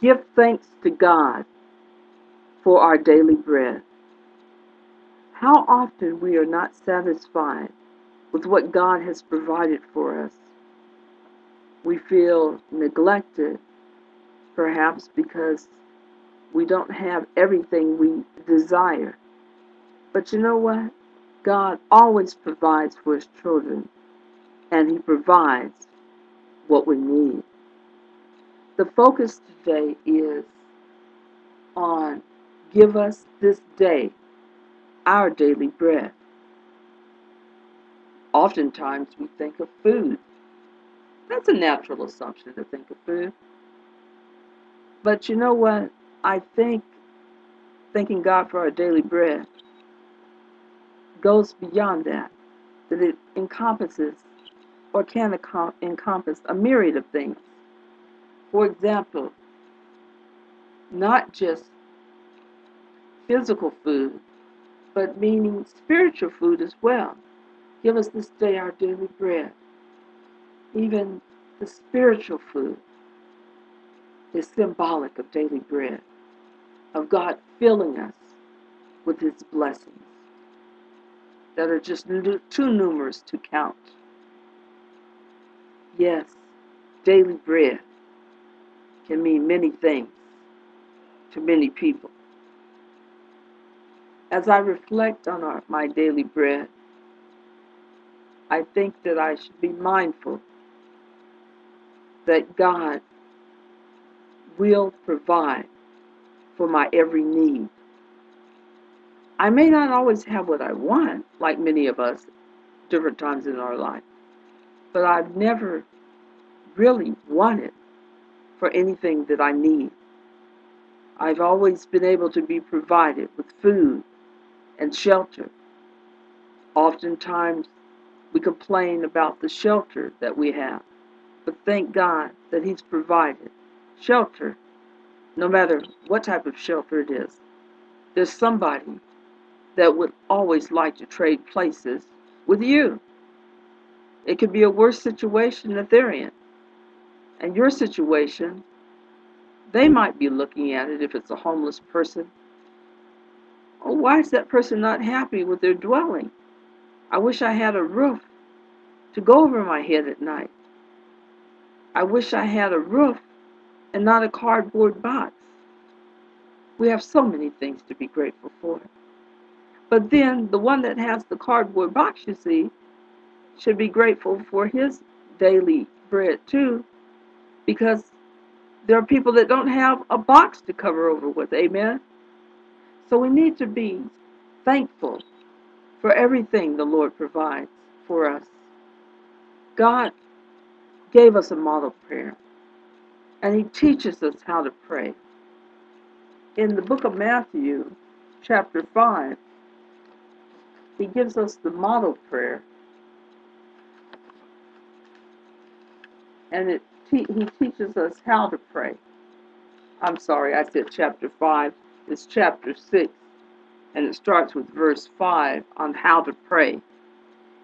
give thanks to God for our daily bread. How often we are not satisfied with what God has provided for us. We feel neglected, perhaps because we don't have everything we desire. But you know what? God always provides for his children, and he provides what we need. The focus today is on give us this day our daily bread. Oftentimes we think of food. That's a natural assumption to think of food. But you know what? I think thanking God for our daily bread goes beyond that, that it encompasses or can encompass a myriad of things. For example, not just physical food, but meaning spiritual food as well. Give us this day our daily bread. Even the spiritual food is symbolic of daily bread, of God filling us with His blessings that are just too numerous to count. Yes, daily bread can mean many things to many people. As I reflect on our, my daily bread, I think that I should be mindful that God will provide for my every need. I may not always have what I want, like many of us, different times in our life, but I've never really wanted for anything that I need. I've always been able to be provided with food and shelter. Oftentimes, we complain about the shelter that we have, but thank God that He's provided shelter, no matter what type of shelter it is. There's somebody that would always like to trade places with you. It could be a worse situation that they're in. And your situation, they might be looking at it if it's a homeless person. Oh, why is that person not happy with their dwelling? I wish I had a roof to go over my head at night. I wish I had a roof and not a cardboard box. We have so many things to be grateful for. But then the one that has the cardboard box, you see, should be grateful for his daily bread too, because there are people that don't have a box to cover over with. Amen. So we need to be thankful for everything the Lord provides for us. God gave us a model prayer, and He teaches us how to pray. In the book of Matthew, chapter 5, He gives us the model prayer, and it te- He teaches us how to pray. I'm sorry, I said chapter 5. It's chapter 6 and it starts with verse 5 on how to pray.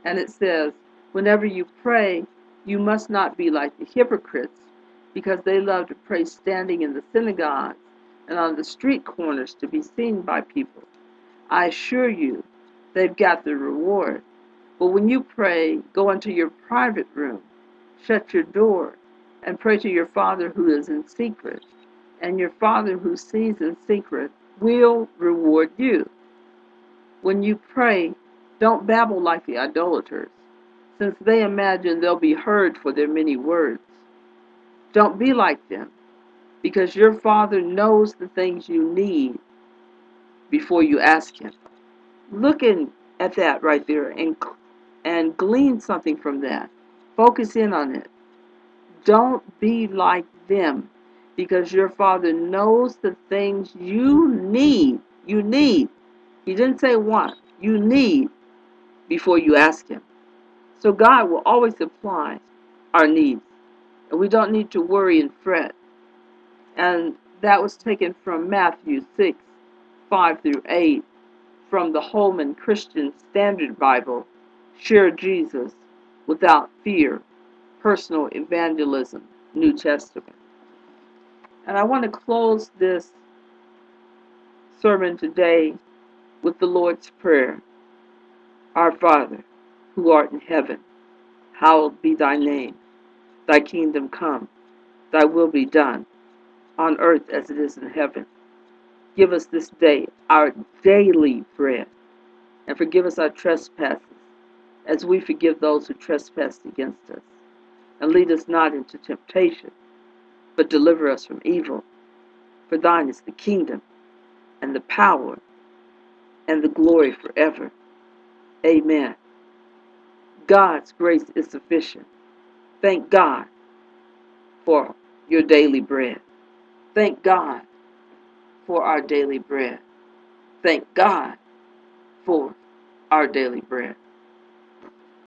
And it says, Whenever you pray, you must not be like the hypocrites, because they love to pray standing in the synagogues and on the street corners to be seen by people. I assure you, they've got the reward. But when you pray, go into your private room, shut your door, and pray to your Father who is in secret. And your Father who sees in secret will reward you. When you pray, don't babble like the idolaters, since they imagine they'll be heard for their many words. Don't be like them, because your Father knows the things you need before you ask Him. Looking at that right there and, and glean something from that. Focus in on it. Don't be like them, because your Father knows the things you need. You need he didn't say want. You need before you ask Him. So God will always supply our needs. And we don't need to worry and fret. And that was taken from Matthew 6, 5 through 8, from the Holman Christian Standard Bible, Share Jesus Without Fear, Personal Evangelism, New Testament. And I want to close this sermon today with the Lord's Prayer Our Father, who art in heaven, hallowed be thy name. Thy kingdom come, thy will be done, on earth as it is in heaven. Give us this day our daily bread, and forgive us our trespasses, as we forgive those who trespass against us. And lead us not into temptation, but deliver us from evil. For thine is the kingdom, and the power, and the glory forever. Amen. God's grace is sufficient. Thank God for your daily bread. Thank God for our daily bread. Thank God for our daily bread.